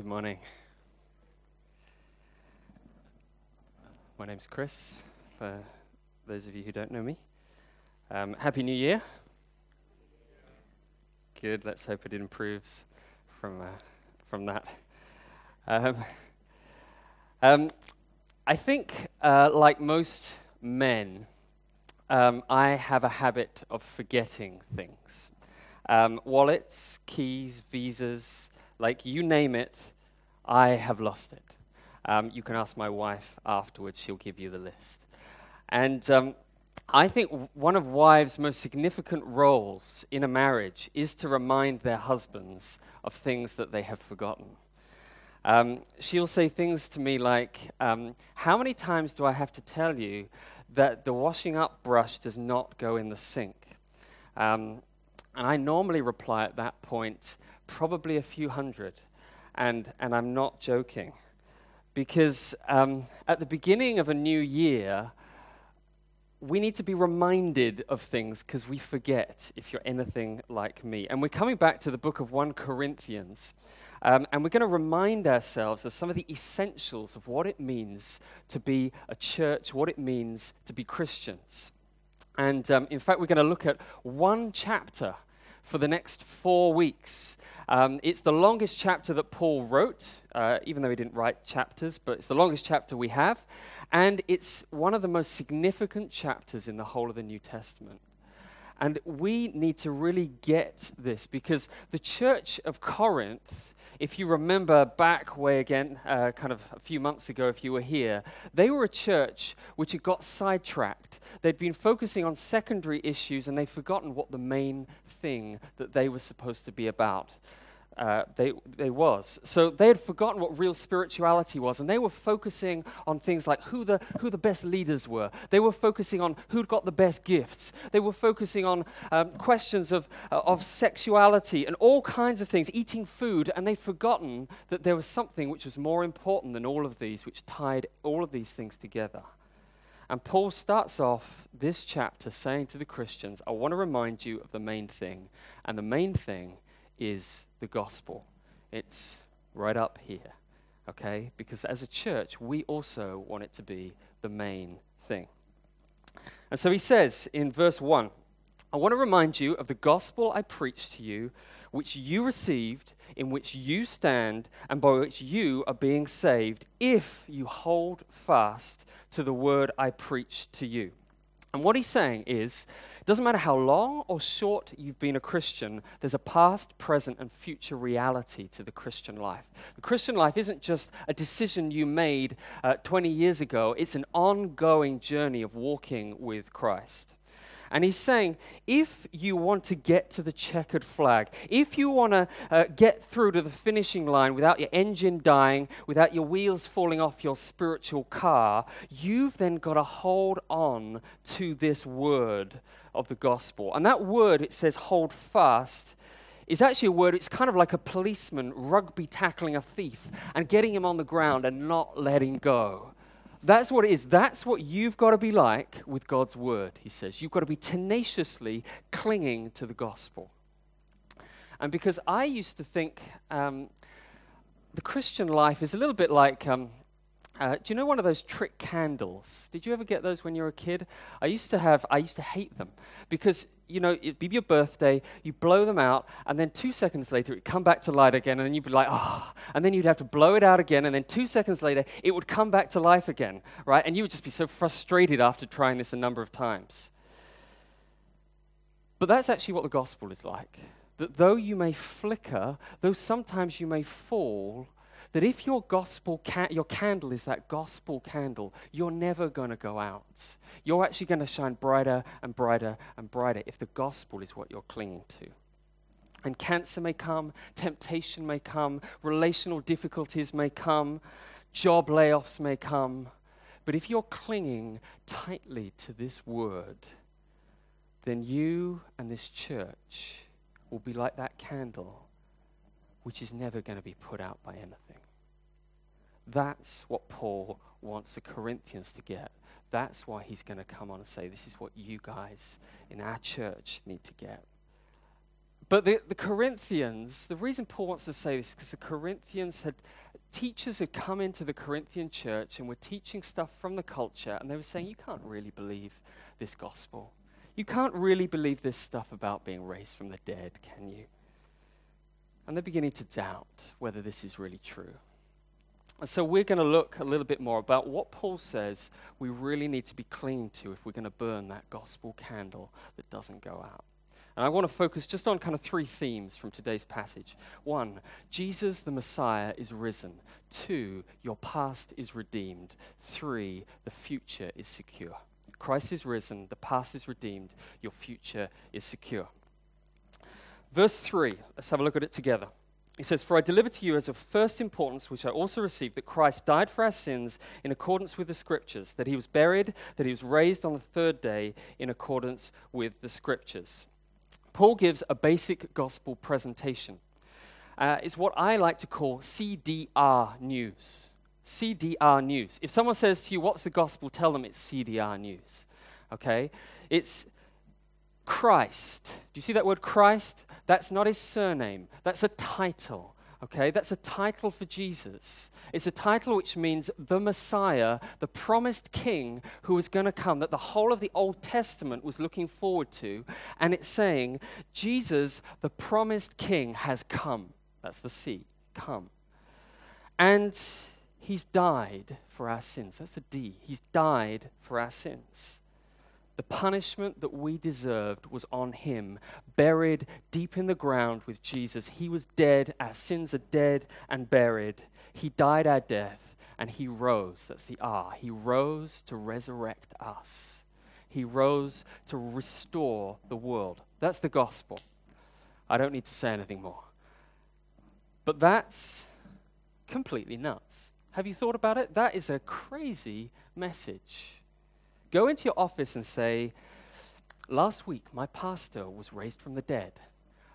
Good morning. My name's Chris, for those of you who don't know me. Um, Happy New Year. Good, let's hope it improves from, uh, from that. Um, um, I think, uh, like most men, um, I have a habit of forgetting things. Um, wallets, keys, visas, like you name it, I have lost it. Um, you can ask my wife afterwards, she'll give you the list. And um, I think one of wives' most significant roles in a marriage is to remind their husbands of things that they have forgotten. Um, she'll say things to me like, um, How many times do I have to tell you that the washing up brush does not go in the sink? Um, and I normally reply at that point, probably a few hundred. And, and I'm not joking. Because um, at the beginning of a new year, we need to be reminded of things because we forget if you're anything like me. And we're coming back to the book of 1 Corinthians. Um, and we're going to remind ourselves of some of the essentials of what it means to be a church, what it means to be Christians. And um, in fact, we're going to look at one chapter for the next four weeks. Um, it's the longest chapter that Paul wrote, uh, even though he didn't write chapters, but it's the longest chapter we have. And it's one of the most significant chapters in the whole of the New Testament. And we need to really get this because the church of Corinth, if you remember back way again, uh, kind of a few months ago, if you were here, they were a church which had got sidetracked. They'd been focusing on secondary issues and they'd forgotten what the main thing that they were supposed to be about. Uh, they, they was. So they had forgotten what real spirituality was, and they were focusing on things like who the, who the best leaders were. They were focusing on who'd got the best gifts. They were focusing on um, questions of, uh, of sexuality and all kinds of things, eating food, and they'd forgotten that there was something which was more important than all of these, which tied all of these things together. And Paul starts off this chapter saying to the Christians, I want to remind you of the main thing. And the main thing is the gospel. It's right up here, okay? Because as a church, we also want it to be the main thing. And so he says in verse 1 I want to remind you of the gospel I preached to you, which you received, in which you stand, and by which you are being saved, if you hold fast to the word I preached to you. And what he's saying is, it doesn't matter how long or short you've been a Christian, there's a past, present, and future reality to the Christian life. The Christian life isn't just a decision you made uh, 20 years ago, it's an ongoing journey of walking with Christ. And he's saying, if you want to get to the checkered flag, if you want to uh, get through to the finishing line without your engine dying, without your wheels falling off your spiritual car, you've then got to hold on to this word of the gospel. And that word, it says, hold fast is actually a word, it's kind of like a policeman rugby tackling a thief and getting him on the ground and not letting go. That's what it is. That's what you've got to be like with God's word, he says. You've got to be tenaciously clinging to the gospel. And because I used to think um, the Christian life is a little bit like um, uh, do you know one of those trick candles? Did you ever get those when you were a kid? I used to have, I used to hate them because, you know, it'd be your birthday, you blow them out, and then two seconds later it'd come back to light again, and then you'd be like, oh, and then you'd have to blow it out again, and then two seconds later it would come back to life again, right? And you would just be so frustrated after trying this a number of times. But that's actually what the gospel is like. That though you may flicker, though sometimes you may fall, that if your gospel, ca- your candle is that gospel candle, you're never going to go out. You're actually going to shine brighter and brighter and brighter if the gospel is what you're clinging to. And cancer may come, temptation may come, relational difficulties may come, job layoffs may come. But if you're clinging tightly to this word, then you and this church will be like that candle which is never going to be put out by anything. That's what Paul wants the Corinthians to get. That's why he's going to come on and say, This is what you guys in our church need to get. But the, the Corinthians, the reason Paul wants to say this is because the Corinthians had, teachers had come into the Corinthian church and were teaching stuff from the culture, and they were saying, You can't really believe this gospel. You can't really believe this stuff about being raised from the dead, can you? And they're beginning to doubt whether this is really true. And so we're going to look a little bit more about what Paul says we really need to be clinging to if we're going to burn that gospel candle that doesn't go out. And I want to focus just on kind of three themes from today's passage. One, Jesus the Messiah is risen. Two, your past is redeemed. Three, the future is secure. Christ is risen, the past is redeemed, your future is secure. Verse 3, let's have a look at it together. He says, For I delivered to you as of first importance, which I also received, that Christ died for our sins in accordance with the Scriptures, that he was buried, that he was raised on the third day in accordance with the Scriptures. Paul gives a basic gospel presentation. Uh, it's what I like to call CDR news. CDR news. If someone says to you, What's the gospel? tell them it's CDR news. Okay? It's Christ. Do you see that word Christ? That's not his surname, that's a title. Okay, that's a title for Jesus. It's a title which means the Messiah, the promised king who was going to come, that the whole of the Old Testament was looking forward to. And it's saying, Jesus, the promised king, has come. That's the C, come. And he's died for our sins. That's the D. He's died for our sins. The punishment that we deserved was on him, buried deep in the ground with Jesus. He was dead. Our sins are dead and buried. He died our death and he rose. That's the R. He rose to resurrect us. He rose to restore the world. That's the gospel. I don't need to say anything more. But that's completely nuts. Have you thought about it? That is a crazy message. Go into your office and say, Last week, my pastor was raised from the dead,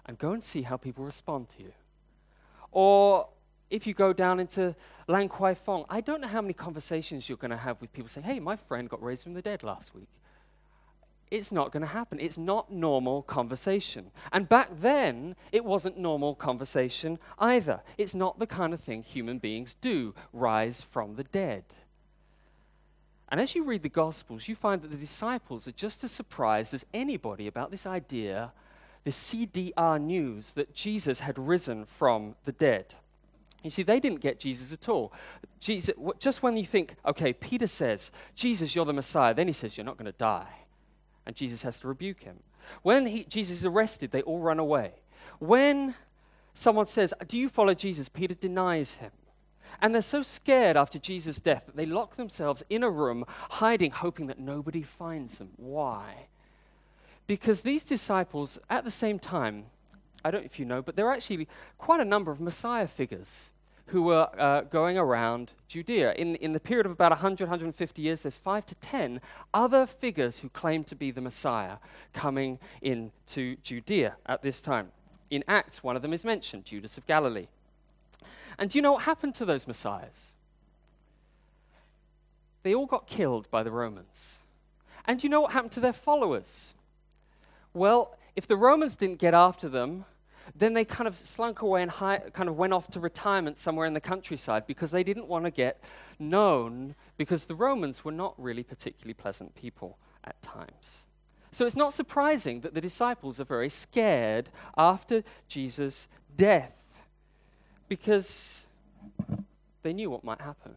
and go and see how people respond to you. Or if you go down into Lan Kwai Fong, I don't know how many conversations you're going to have with people saying, Hey, my friend got raised from the dead last week. It's not going to happen. It's not normal conversation. And back then, it wasn't normal conversation either. It's not the kind of thing human beings do rise from the dead. And as you read the Gospels, you find that the disciples are just as surprised as anybody about this idea, this CDR news, that Jesus had risen from the dead. You see, they didn't get Jesus at all. Jesus, just when you think, okay, Peter says, Jesus, you're the Messiah, then he says, you're not going to die. And Jesus has to rebuke him. When he, Jesus is arrested, they all run away. When someone says, Do you follow Jesus? Peter denies him. And they're so scared after Jesus' death that they lock themselves in a room, hiding, hoping that nobody finds them. Why? Because these disciples, at the same time, I don't know if you know, but there are actually quite a number of Messiah figures who were uh, going around Judea. In, in the period of about 100, 150 years, there's five to ten other figures who claim to be the Messiah coming into Judea at this time. In Acts, one of them is mentioned, Judas of Galilee. And do you know what happened to those messiahs? They all got killed by the Romans. And do you know what happened to their followers? Well, if the Romans didn't get after them, then they kind of slunk away and hi- kind of went off to retirement somewhere in the countryside because they didn't want to get known because the Romans were not really particularly pleasant people at times. So it's not surprising that the disciples are very scared after Jesus' death because they knew what might happen.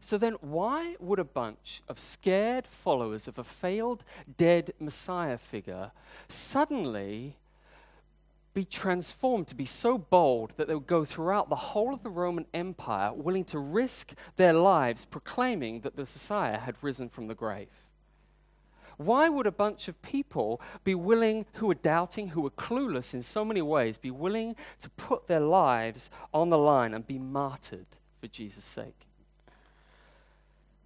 So then, why would a bunch of scared followers of a failed, dead Messiah figure suddenly be transformed to be so bold that they would go throughout the whole of the Roman Empire, willing to risk their lives proclaiming that the Messiah had risen from the grave? Why would a bunch of people be willing, who are doubting, who are clueless in so many ways, be willing to put their lives on the line and be martyred for Jesus' sake?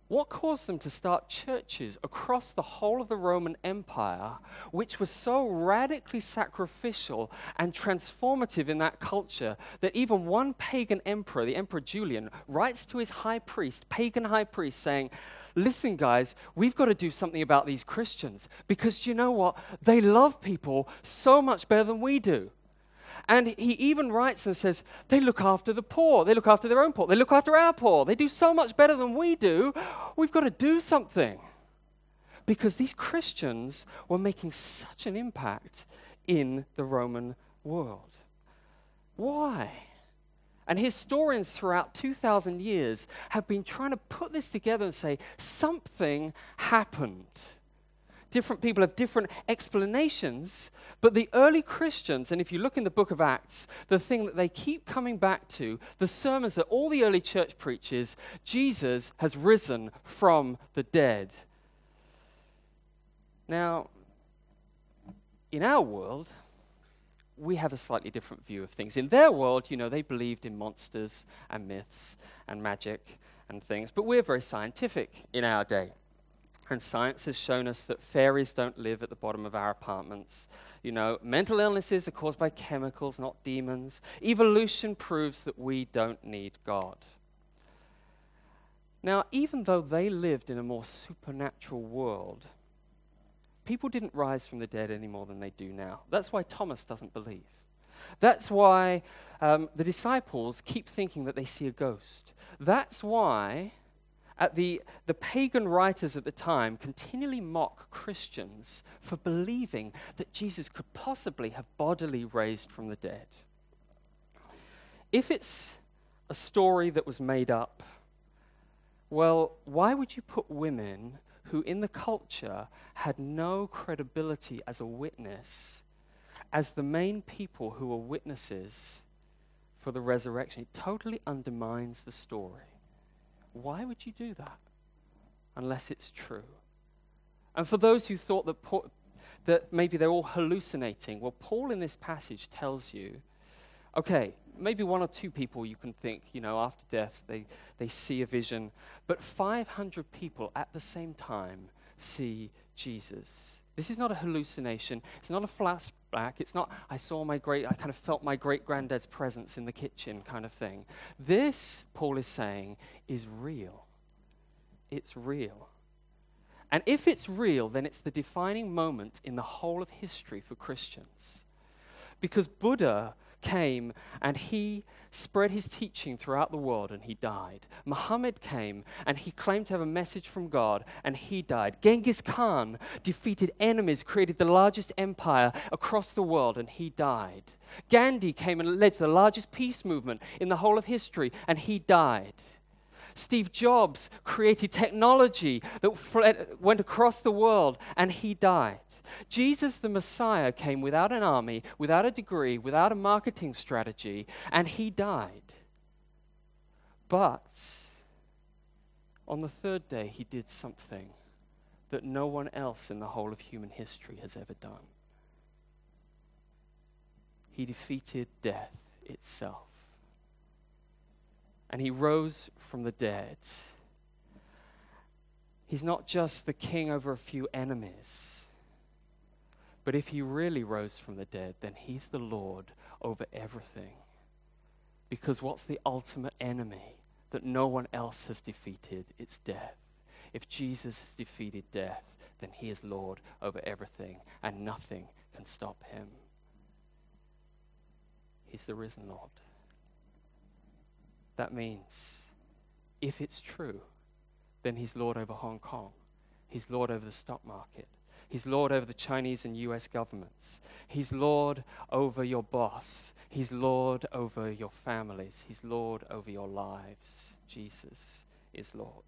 What caused them to start churches across the whole of the Roman Empire, which was so radically sacrificial and transformative in that culture that even one pagan emperor, the Emperor Julian, writes to his high priest, pagan high priest, saying, listen, guys, we've got to do something about these Christians because you know what? They love people so much better than we do. And he even writes and says, they look after the poor. They look after their own poor. They look after our poor. They do so much better than we do. We've got to do something. Because these Christians were making such an impact in the Roman world. Why? And historians throughout 2,000 years have been trying to put this together and say something happened. Different people have different explanations, but the early Christians, and if you look in the book of Acts, the thing that they keep coming back to, the sermons that all the early church preaches, Jesus has risen from the dead. Now, in our world, we have a slightly different view of things. In their world, you know, they believed in monsters and myths and magic and things, but we're very scientific in our day. And science has shown us that fairies don't live at the bottom of our apartments. You know, mental illnesses are caused by chemicals, not demons. Evolution proves that we don't need God. Now, even though they lived in a more supernatural world, people didn't rise from the dead any more than they do now. That's why Thomas doesn't believe. That's why um, the disciples keep thinking that they see a ghost. That's why at the, the pagan writers at the time continually mock Christians for believing that Jesus could possibly have bodily raised from the dead. If it's a story that was made up, well, why would you put women who in the culture had no credibility as a witness, as the main people who were witnesses for the resurrection. It totally undermines the story. Why would you do that? Unless it's true. And for those who thought that, Paul, that maybe they're all hallucinating, well, Paul in this passage tells you okay, maybe one or two people you can think, you know, after death, they, they see a vision. But 500 people at the same time see Jesus. This is not a hallucination. It's not a flashback. It's not, I saw my great, I kind of felt my great granddad's presence in the kitchen kind of thing. This, Paul is saying, is real. It's real. And if it's real, then it's the defining moment in the whole of history for Christians. Because Buddha came and he spread his teaching throughout the world and he died. Muhammad came and he claimed to have a message from God and he died. Genghis Khan defeated enemies, created the largest empire across the world and he died. Gandhi came and led to the largest peace movement in the whole of history and he died. Steve Jobs created technology that fled, uh, went across the world and he died. Jesus, the Messiah, came without an army, without a degree, without a marketing strategy, and he died. But on the third day, he did something that no one else in the whole of human history has ever done. He defeated death itself and he rose from the dead. He's not just the king over a few enemies, but if he really rose from the dead, then he's the Lord over everything. Because what's the ultimate enemy that no one else has defeated? It's death. If Jesus has defeated death, then he is Lord over everything, and nothing can stop him. He's the risen Lord. That means if it's true, then he's Lord over Hong Kong. He's Lord over the stock market. He's Lord over the Chinese and US governments. He's Lord over your boss. He's Lord over your families. He's Lord over your lives. Jesus is Lord.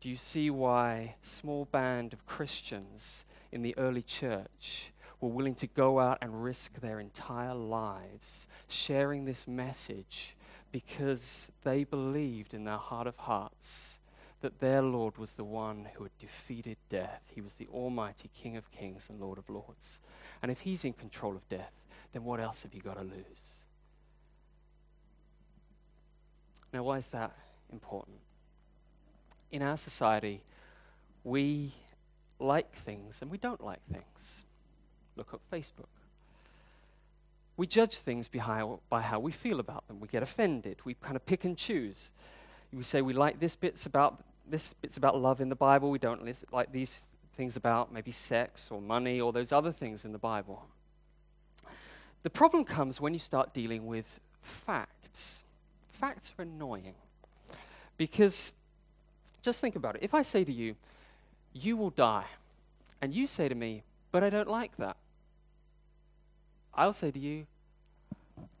Do you see why small band of Christians in the early church were willing to go out and risk their entire lives sharing this message because they believed in their heart of hearts that their Lord was the one who had defeated death. He was the Almighty King of Kings and Lord of Lords. And if He's in control of death, then what else have you got to lose? Now, why is that important? In our society, we like things and we don't like things. Look at Facebook. We judge things by how, we feel about them. We get offended. We kind of pick and choose. We say we like this bits about this bit's about love in the Bible. We don't like these things about maybe sex or money or those other things in the Bible. The problem comes when you start dealing with facts. Facts are annoying because just think about it. If I say to you, you will die, and you say to me, but I don't like that, I'll say to you,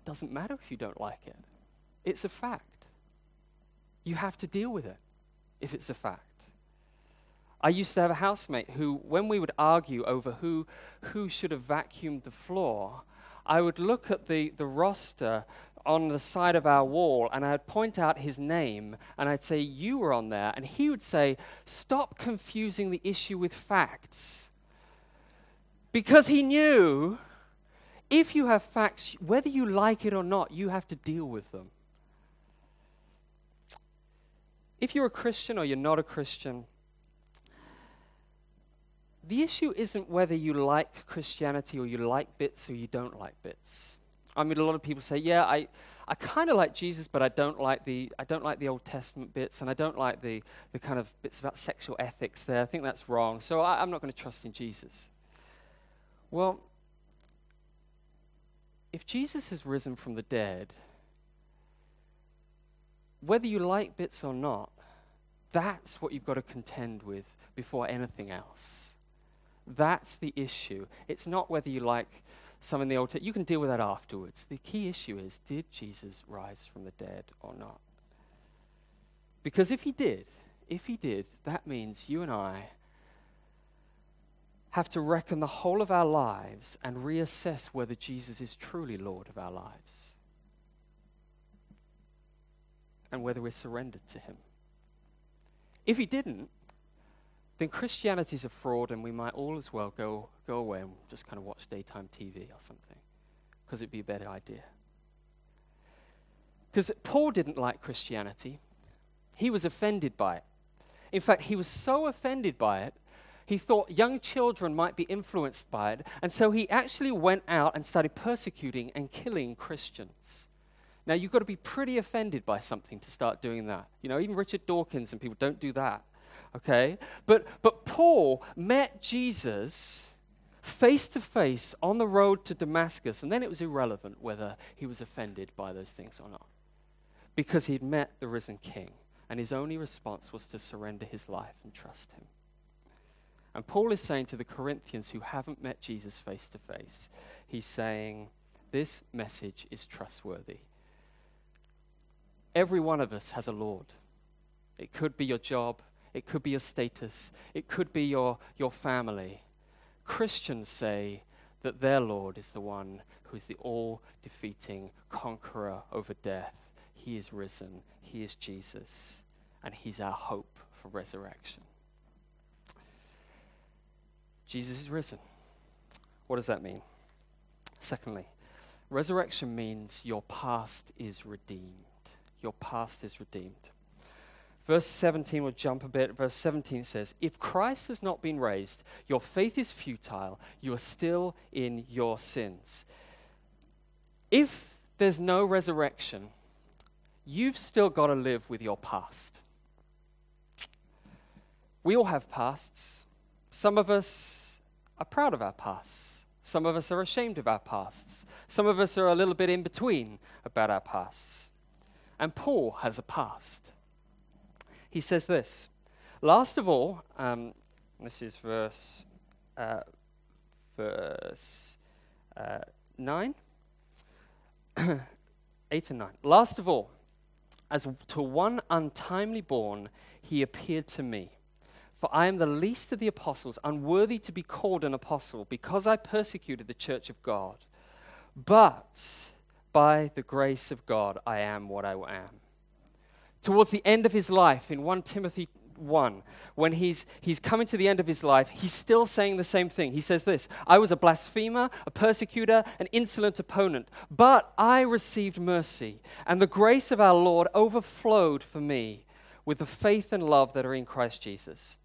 doesn't matter if you don't like it. It's a fact. You have to deal with it if it's a fact. I used to have a housemate who, when we would argue over who, who should have vacuumed the floor, I would look at the, the roster on the side of our wall and I'd point out his name and I'd say, You were on there. And he would say, Stop confusing the issue with facts. Because he knew if you have facts, whether you like it or not, you have to deal with them. If you're a Christian or you're not a Christian, the issue isn't whether you like Christianity or you like bits or you don't like bits. I mean, a lot of people say, "Yeah, I, I kind of like Jesus, but I don't like the, I don't like the Old Testament bits, and I don't like the, the kind of bits about sexual ethics there. I think that's wrong, so I, I'm not going to trust in Jesus." Well, if Jesus has risen from the dead, whether you like bits or not, that's what you've got to contend with before anything else. That's the issue. It's not whether you like some in the Old Testament. You can deal with that afterwards. The key issue is did Jesus rise from the dead or not? Because if he did, if he did, that means you and I have to reckon the whole of our lives and reassess whether Jesus is truly Lord of our lives and whether we're surrendered to him. If he didn't, then Christianity is a fraud and we might all as well go, go away and just kind of watch daytime TV or something because it'd be a better idea. Because Paul didn't like Christianity, he was offended by it. In fact, he was so offended by it, he thought young children might be influenced by it, and so he actually went out and started persecuting and killing Christians. Now, you've got to be pretty offended by something to start doing that. You know, even Richard Dawkins and people don't do that. Okay? But, but Paul met Jesus face to face on the road to Damascus, and then it was irrelevant whether he was offended by those things or not. Because he'd met the risen king, and his only response was to surrender his life and trust him. And Paul is saying to the Corinthians who haven't met Jesus face to face, he's saying, This message is trustworthy. Every one of us has a Lord. It could be your job, it could be your status, it could be your, your family. Christians say that their Lord is the one who is the all defeating conqueror over death. He is risen, He is Jesus, and He's our hope for resurrection. Jesus is risen. What does that mean? Secondly, resurrection means your past is redeemed your past is redeemed. Verse 17 we'll jump a bit. Verse 17 says, If Christ has not been raised, your faith is futile. You are still in your sins. If there's no resurrection, you've still got to live with your past. We all have pasts. Some of us are proud of our pasts. Some of us are ashamed of our pasts. Some of us are a little bit in between about our pasts. And Paul has a past. He says this Last of all, um, this is verse, uh, verse uh, 9, 8 and 9. Last of all, as to one untimely born, he appeared to me. For I am the least of the apostles, unworthy to be called an apostle, because I persecuted the church of God. But by the grace of God, I am what I am. Towards the end of his life, in 1 Timothy 1, when he's, he's coming to the end of his life, he's still saying the same thing. He says this I was a blasphemer, a persecutor, an insolent opponent, but I received mercy, and the grace of our Lord overflowed for me with the faith and love that are in Christ Jesus.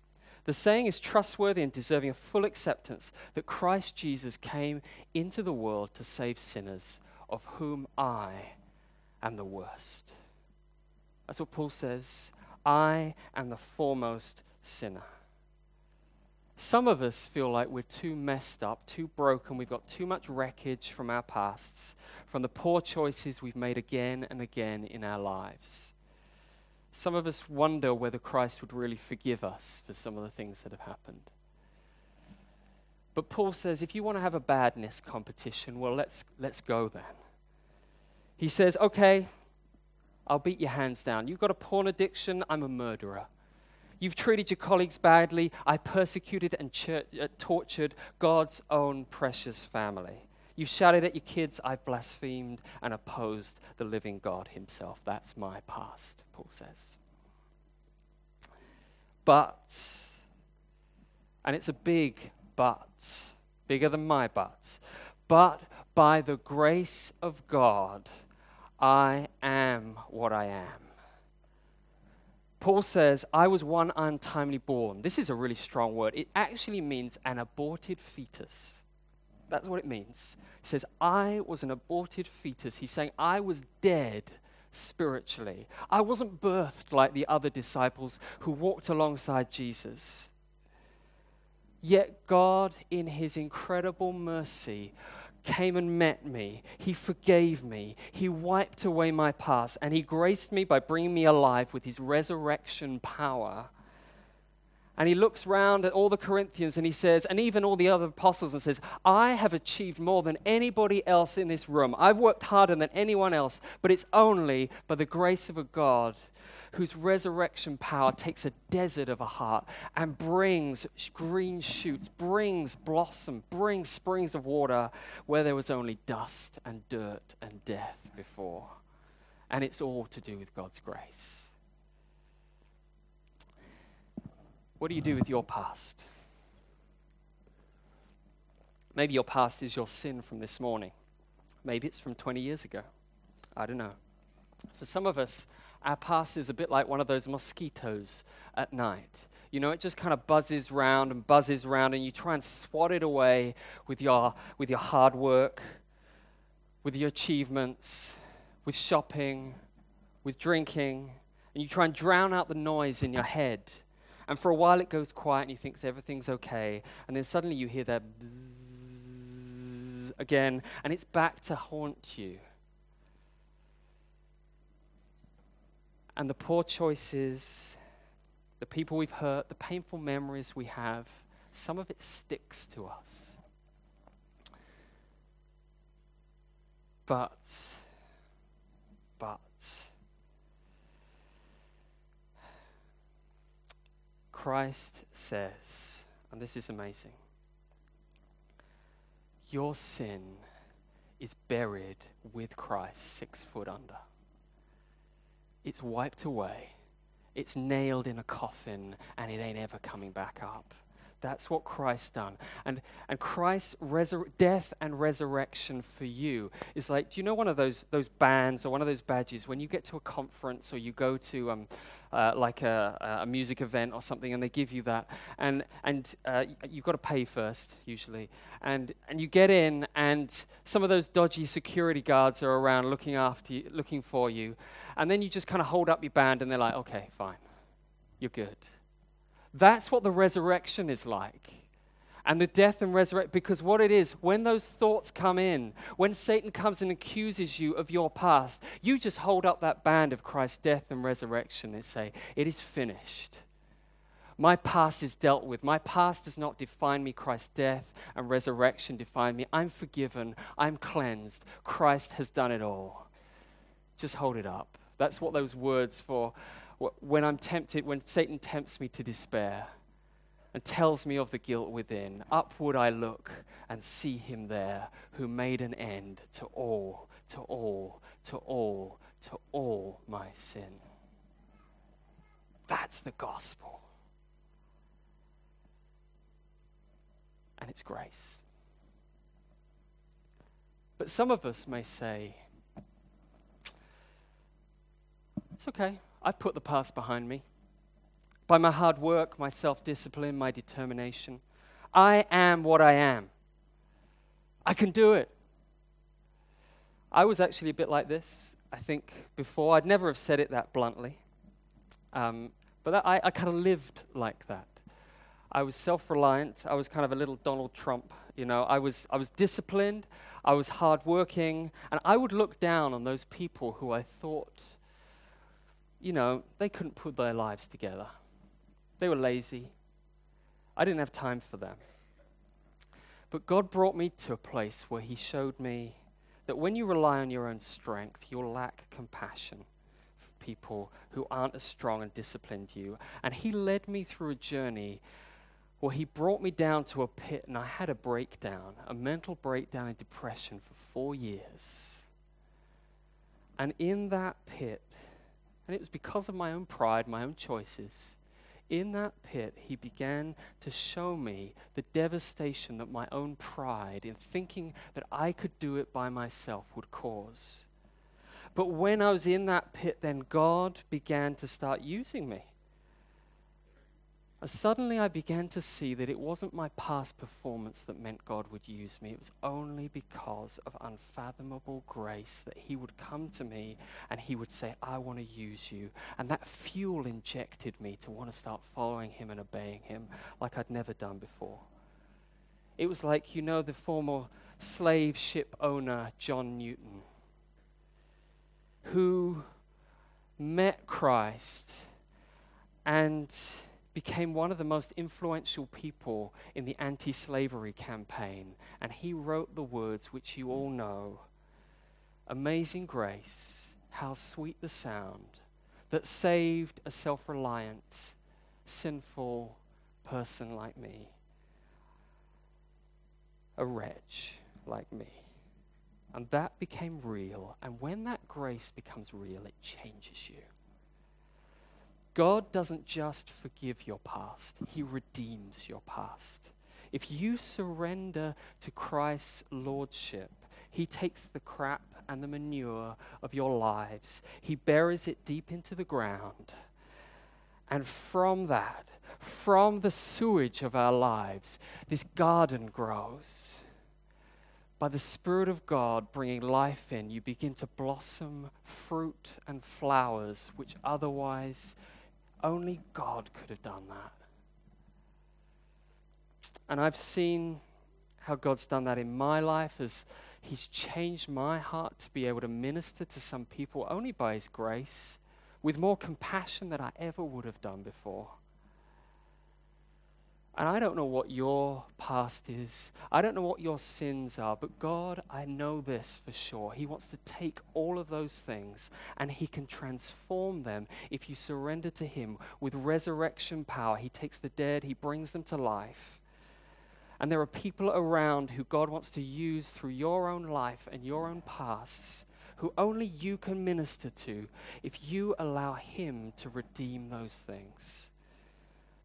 The saying is trustworthy and deserving of full acceptance that Christ Jesus came into the world to save sinners of whom I am the worst. That's what Paul says. I am the foremost sinner. Some of us feel like we're too messed up, too broken. We've got too much wreckage from our pasts, from the poor choices we've made again and again in our lives. Some of us wonder whether Christ would really forgive us for some of the things that have happened. But Paul says if you want to have a badness competition, well, let's, let's go then. He says, okay, I'll beat your hands down. You've got a porn addiction, I'm a murderer. You've treated your colleagues badly. I persecuted and ch- uh, tortured God's own precious family. You've shouted at your kids. I've blasphemed and opposed the living God Himself. That's my past, Paul says. But, and it's a big but, bigger than my but, but by the grace of God, I am what I am. Paul says, I was one untimely born. This is a really strong word. It actually means an aborted fetus. That's what it means. He says, I was an aborted fetus. He's saying, I was dead spiritually. I wasn't birthed like the other disciples who walked alongside Jesus. Yet God, in his incredible mercy, came and met me. He forgave me. He wiped away my past. And He graced me by bringing me alive with His resurrection power. And he looks round at all the Corinthians and he says, and even all the other apostles, and says, I have achieved more than anybody else in this room. I've worked harder than anyone else, but it's only by the grace of a God whose resurrection power takes a desert of a heart and brings green shoots, brings blossom, brings springs of water where there was only dust and dirt and death before. And it's all to do with God's grace. What do you do with your past? Maybe your past is your sin from this morning. Maybe it's from 20 years ago. I don't know. For some of us, our past is a bit like one of those mosquitoes at night. You know, it just kind of buzzes round and buzzes round, and you try and swat it away with your, with your hard work, with your achievements, with shopping, with drinking, and you try and drown out the noise in your head. And for a while it goes quiet and you think everything's okay, and then suddenly you hear that again, and it's back to haunt you. and the poor choices, the people we've hurt, the painful memories we have, some of it sticks to us. But, but, Christ says, and this is amazing, your sin is buried with Christ six foot under it's wiped away, it's nailed in a coffin, and it ain't ever coming back up. That's what Christ done. And, and Christ's resur- death and resurrection for you is like, do you know one of those, those bands or one of those badges? When you get to a conference or you go to um, uh, like a, a, music event or something and they give you that and, and uh, you've got to pay first usually. And, and you get in and some of those dodgy security guards are around looking after you, looking for you. And then you just kind of hold up your band and they're like okay fine. You're good that's what the resurrection is like and the death and resurrection. Because what it is, when those thoughts come in, when Satan comes and accuses you of your past, you just hold up that band of Christ's death and resurrection and say, It is finished. My past is dealt with. My past does not define me. Christ's death and resurrection define me. I'm forgiven. I'm cleansed. Christ has done it all. Just hold it up. That's what those words for when I'm tempted, when Satan tempts me to despair and tells me of the guilt within. Upward I look and see him there who made an end to all, to all, to all, to all my sin. That's the gospel. And it's grace. But some of us may say, it's okay, I've put the past behind me by my hard work, my self discipline, my determination. I am what I am. I can do it. I was actually a bit like this, I think, before. I'd never have said it that bluntly. Um, but that, I, I kind of lived like that. I was self reliant. I was kind of a little Donald Trump. You know, I was, I was disciplined. I was hardworking. And I would look down on those people who I thought, you know, they couldn't put their lives together. They were lazy. I didn't have time for them. But God brought me to a place where He showed me that when you rely on your own strength, you'll lack compassion for people who aren't as strong and disciplined you. And He led me through a journey where He brought me down to a pit and I had a breakdown, a mental breakdown and depression for four years. And in that pit, and it was because of my own pride, my own choices, in that pit, he began to show me the devastation that my own pride in thinking that I could do it by myself would cause. But when I was in that pit, then God began to start using me. And suddenly I began to see that it wasn't my past performance that meant God would use me. It was only because of unfathomable grace that He would come to me and He would say, I want to use you. And that fuel injected me to want to start following Him and obeying Him like I'd never done before. It was like, you know, the former slave ship owner, John Newton, who met Christ and became one of the most influential people in the anti slavery campaign, and he wrote the words which you all know Amazing grace, how sweet the sound that saved a self reliant, sinful person like me, a wretch like me. And that became real. And when that grace becomes real, it changes you. God doesn't just forgive your past, He redeems your past. If you surrender to Christ's lordship, He takes the crap and the manure of your lives, He buries it deep into the ground. And from that, from the sewage of our lives, this garden grows. By the Spirit of God bringing life in, you begin to blossom fruit and flowers which otherwise only God could have done that. And I've seen how God's done that in my life as He's changed my heart to be able to minister to some people only by His grace with more compassion than I ever would have done before. And I don't know what your past is. I don't know what your sins are. But God, I know this for sure. He wants to take all of those things and He can transform them if you surrender to Him with resurrection power. He takes the dead, He brings them to life. And there are people around who God wants to use through your own life and your own pasts who only you can minister to if you allow Him to redeem those things.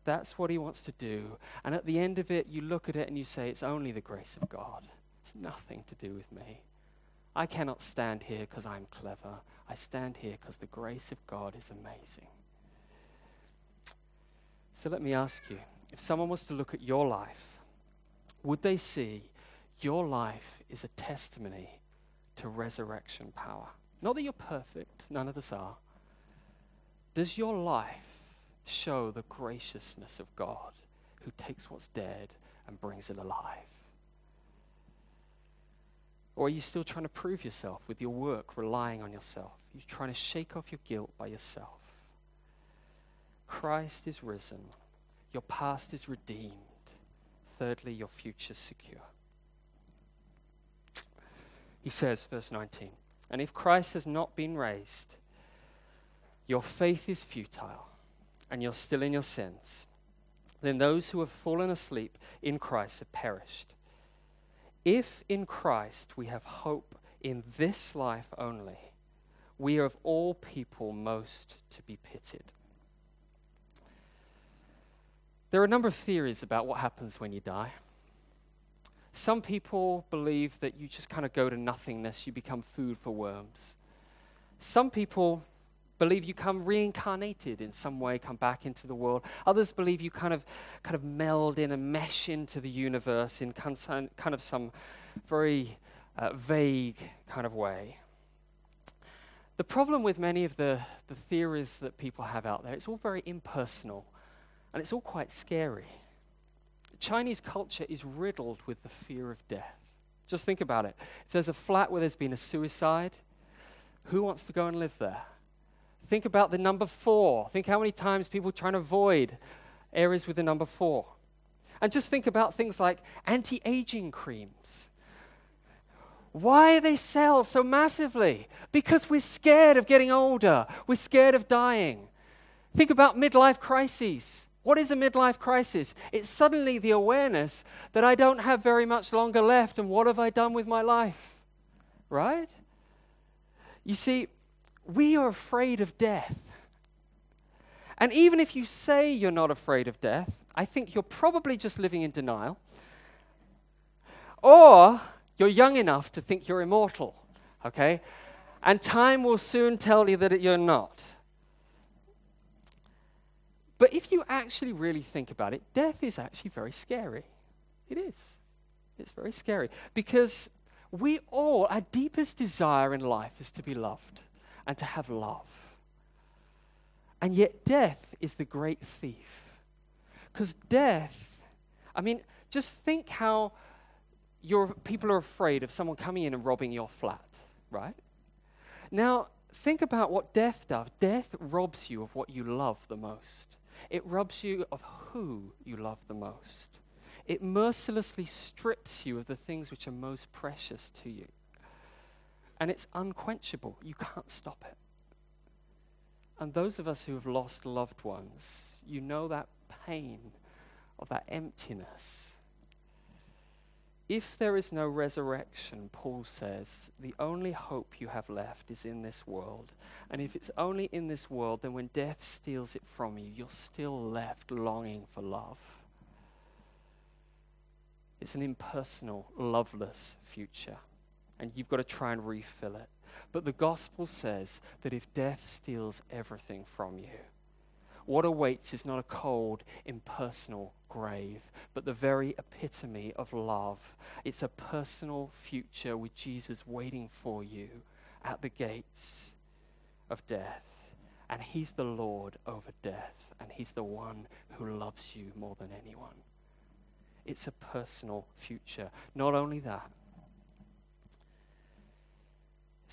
That's what he wants to do. And at the end of it, you look at it and you say, It's only the grace of God. It's nothing to do with me. I cannot stand here because I'm clever. I stand here because the grace of God is amazing. So let me ask you if someone was to look at your life, would they see your life is a testimony to resurrection power? Not that you're perfect, none of us are. Does your life show the graciousness of God who takes what's dead and brings it alive? Or are you still trying to prove yourself with your work, relying on yourself? You're trying to shake off your guilt by yourself. Christ is risen. Your past is redeemed. Thirdly, your future secure. He says, verse 19, and if Christ has not been raised, your faith is futile and you're still in your sins, then those who have fallen asleep in Christ have perished. If in Christ we have hope in this life only, we are of all people most to be pitied. There are a number of theories about what happens when you die. Some people believe that you just kind of go to nothingness, you become food for worms. Some people believe you come reincarnated in some way, come back into the world. Others believe you kind of, kind of meld in and mesh into the universe in kind of some very uh, vague kind of way. The problem with many of the, the theories that people have out there, it's all very impersonal and it's all quite scary. Chinese culture is riddled with the fear of death. Just think about it. If there's a flat where there's been a suicide, who wants to go and live there? Think about the number four. Think how many times people try to avoid areas with the number four. And just think about things like anti aging creams. Why they sell so massively? Because we're scared of getting older, we're scared of dying. Think about midlife crises. What is a midlife crisis? It's suddenly the awareness that I don't have very much longer left, and what have I done with my life? Right? You see, we are afraid of death. And even if you say you're not afraid of death, I think you're probably just living in denial. Or you're young enough to think you're immortal, okay? And time will soon tell you that you're not. But if you actually really think about it, death is actually very scary. It is. It's very scary because we all, our deepest desire in life is to be loved and to have love. And yet, death is the great thief. Because death, I mean, just think how your people are afraid of someone coming in and robbing your flat, right? Now, think about what death does. Death robs you of what you love the most, it robs you of who you love the most. It mercilessly strips you of the things which are most precious to you. And it's unquenchable. You can't stop it. And those of us who have lost loved ones, you know that pain of that emptiness. If there is no resurrection, Paul says, the only hope you have left is in this world. And if it's only in this world, then when death steals it from you, you're still left longing for love. It's an impersonal, loveless future. And you've got to try and refill it. But the gospel says that if death steals everything from you, what awaits is not a cold, impersonal grave, but the very epitome of love. It's a personal future with Jesus waiting for you at the gates of death. And He's the Lord over death, and He's the one who loves you more than anyone. It's a personal future. Not only that,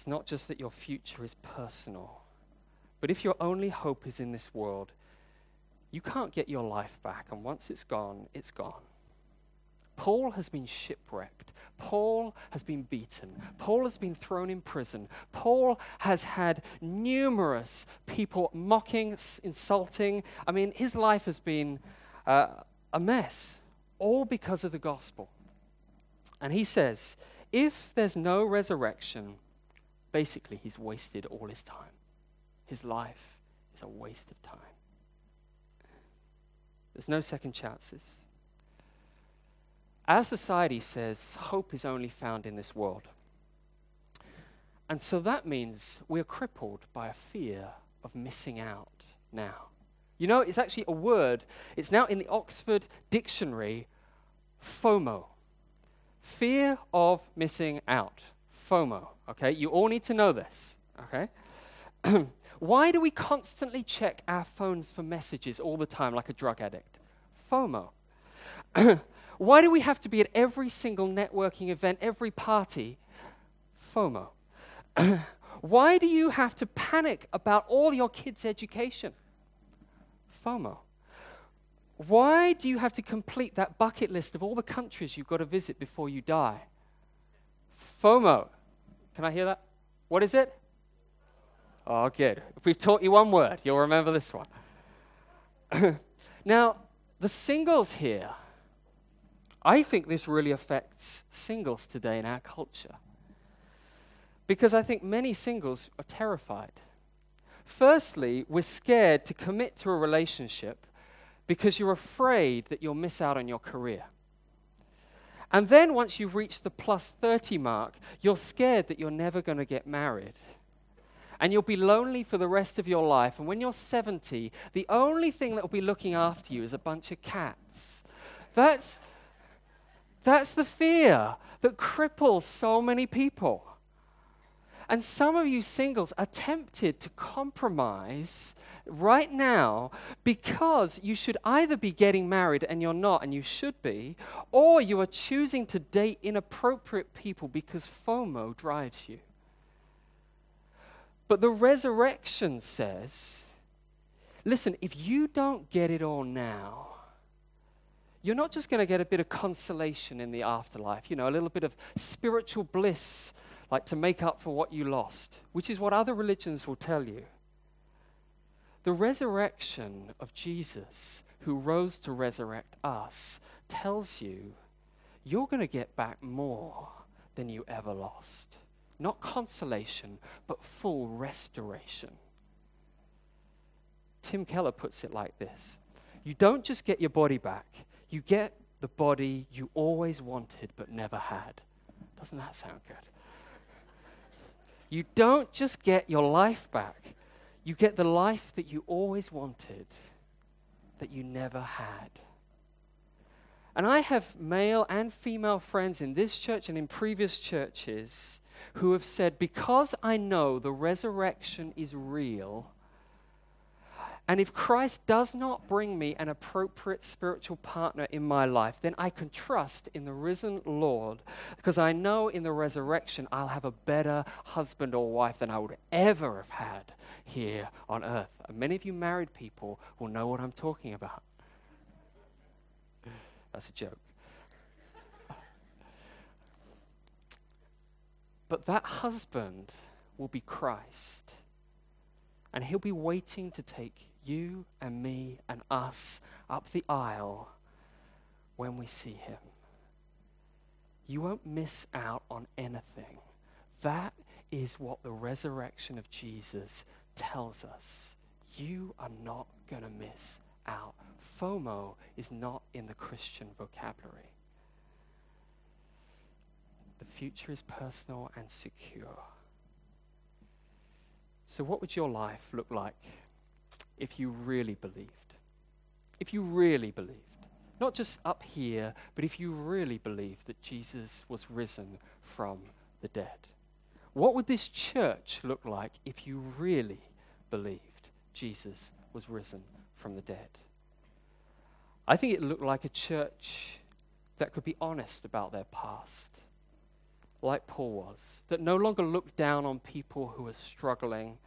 it's not just that your future is personal, but if your only hope is in this world, you can't get your life back, and once it's gone, it's gone. Paul has been shipwrecked. Paul has been beaten. Paul has been thrown in prison. Paul has had numerous people mocking, insulting. I mean, his life has been uh, a mess, all because of the gospel. And he says, if there's no resurrection, basically he's wasted all his time. His life is a waste of time. There's no second chances. Our society says hope is only found in this world. And so that means we're crippled by a fear of missing out now. You know, it's actually a word, it's now in the Oxford Dictionary FOMO. Fear of missing out. FOMO. Okay, you all need to know this. Okay? Why do we constantly check our phones for messages all the time like a drug addict? FOMO. Why do we have to be at every single networking event, every party? FOMO. Why do you have to panic about all your kids' education? FOMO. Why do you have to complete that bucket list of all the countries you've got to visit before you die? FOMO. Can I hear that? What is it? Oh, good. If we've taught you one word, you'll remember this one. now, the singles here, I think this really affects singles today in our culture. Because I think many singles are terrified. Firstly, we're scared to commit to a relationship because you're afraid that you'll miss out on your career. And then once you've reached the plus 30 mark, you're scared that you're never going to get married. And you'll be lonely for the rest of your life. And when you're 70, the only thing that will be looking after you is a bunch of cats. That's, that's the fear that cripples so many people. And some of you singles are tempted to compromise right now because you should either be getting married and you're not and you should be, or you are choosing to date inappropriate people because FOMO drives you. But the resurrection says listen, if you don't get it all now, you're not just going to get a bit of consolation in the afterlife, you know, a little bit of spiritual bliss, like to make up for what you lost, which is what other religions will tell you. The resurrection of Jesus, who rose to resurrect us, tells you you're going to get back more than you ever lost. Not consolation, but full restoration. Tim Keller puts it like this You don't just get your body back, you get the body you always wanted but never had. Doesn't that sound good? You don't just get your life back, you get the life that you always wanted, that you never had. And I have male and female friends in this church and in previous churches who have said, Because I know the resurrection is real, and if Christ does not bring me an appropriate spiritual partner in my life, then I can trust in the risen Lord because I know in the resurrection I'll have a better husband or wife than I would ever have had here on earth. And many of you married people will know what I'm talking about. That's a joke. But that husband will be Christ. And he'll be waiting to take you and me and us up the aisle when we see him. You won't miss out on anything. That is what the resurrection of Jesus tells us. You are not going to miss out. FOMO is not in the Christian vocabulary. The future is personal and secure. So, what would your life look like if you really believed. If you really believed. Not just up here, but if you really believed that Jesus was risen from the dead. What would this church look like if you really believed Jesus was risen from the dead? I think it looked like a church that could be honest about their past, like Paul was, that no longer looked down on people who are struggling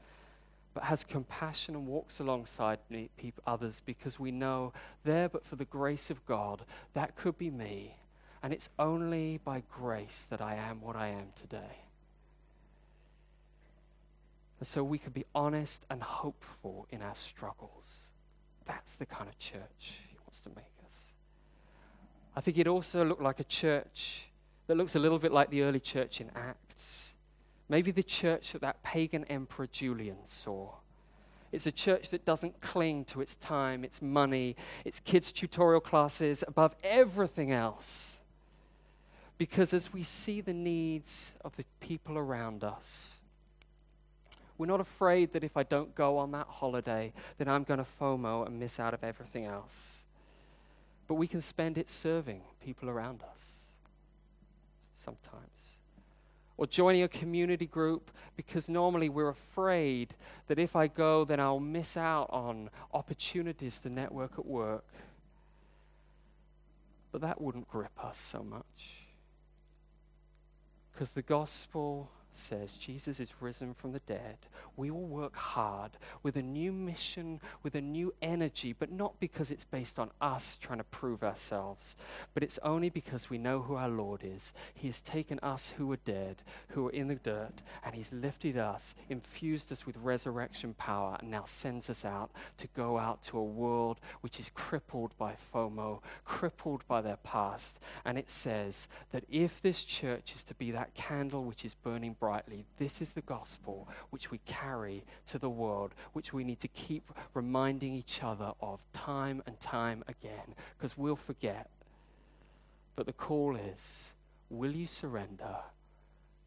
but has compassion and walks alongside me, people, others because we know there, but for the grace of God, that could be me. And it's only by grace that I am what I am today. And so we could be honest and hopeful in our struggles. That's the kind of church he wants to make us. I think it also looked like a church that looks a little bit like the early church in Acts Maybe the church that that pagan emperor Julian saw. It's a church that doesn't cling to its time, its money, its kids' tutorial classes above everything else. Because as we see the needs of the people around us, we're not afraid that if I don't go on that holiday, then I'm going to FOMO and miss out of everything else. But we can spend it serving people around us sometimes or joining a community group because normally we're afraid that if I go, then I'll miss out on opportunities to network at work. But that wouldn't grip us so much. Because the gospel says Jesus is risen from the dead, we will work hard with a new mission, with a new energy, but not because it's based on us trying to prove ourselves, but it's only because we know who our Lord is. He has taken us who were dead, who were in the dirt, and He's lifted us, infused us with resurrection power, and now sends us out to go out to a world which is crippled by FOMO, crippled by their past. And it says that if this church is to be that candle which is burning brightly. This is the gospel which we carry to the world, which we need to keep reminding each other of time and time again, because we'll forget. But the call is will you surrender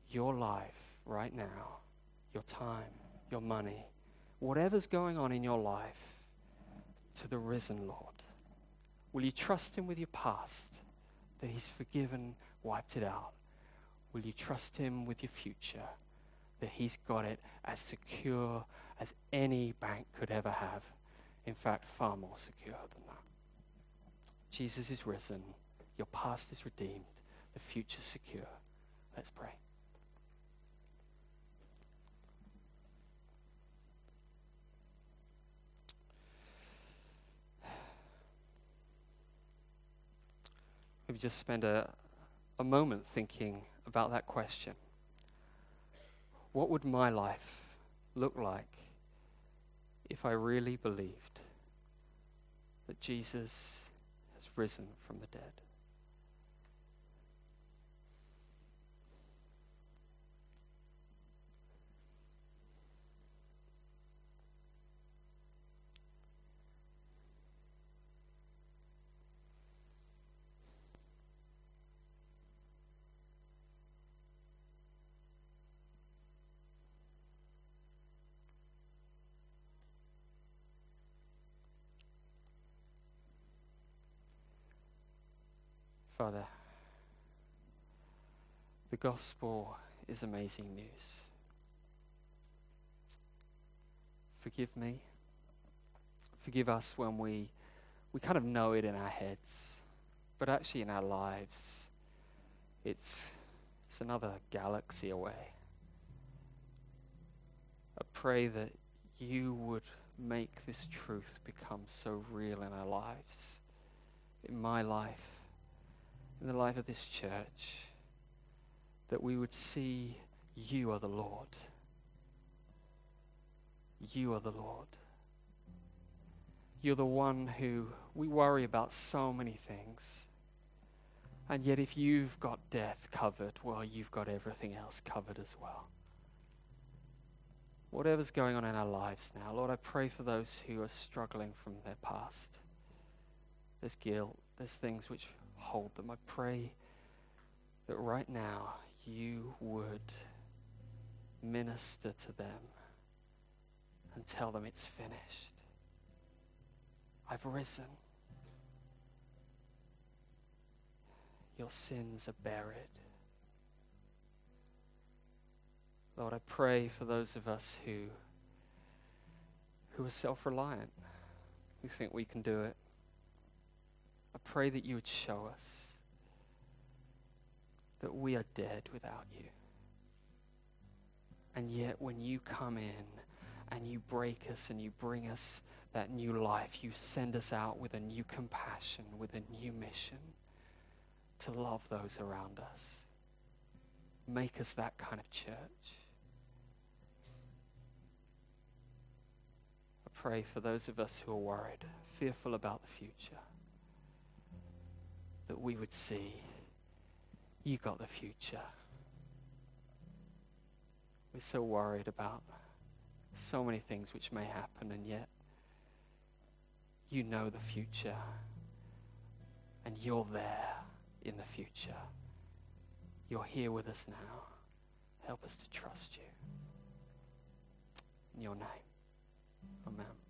your life right now, your time, your money, whatever's going on in your life, to the risen Lord? Will you trust Him with your past, that He's forgiven, wiped it out? Will you trust Him with your future? that He's got it as secure as any bank could ever have. In fact, far more secure than that. Jesus is risen. Your past is redeemed. The future's secure. Let's pray. Maybe just spend a, a moment thinking about that question. What would my life look like if I really believed that Jesus has risen from the dead? Father, the gospel is amazing news. Forgive me. Forgive us when we, we kind of know it in our heads, but actually in our lives, it's, it's another galaxy away. I pray that you would make this truth become so real in our lives, in my life in the life of this church that we would see you are the Lord. You are the Lord. You're the one who we worry about so many things. And yet, if you've got death covered, well, you've got everything else covered as well. Whatever's going on in our lives now, Lord, I pray for those who are struggling from their past. There's guilt, there's things which hold them. I pray that right now you would minister to them and tell them it's finished. I've risen. Your sins are buried. Lord, I pray for those of us who who are self-reliant, who think we can do it. I pray that you would show us that we are dead without you. And yet, when you come in and you break us and you bring us that new life, you send us out with a new compassion, with a new mission to love those around us. Make us that kind of church. I pray for those of us who are worried, fearful about the future that we would see you got the future. We're so worried about so many things which may happen, and yet you know the future, and you're there in the future. You're here with us now. Help us to trust you. In your name. Amen.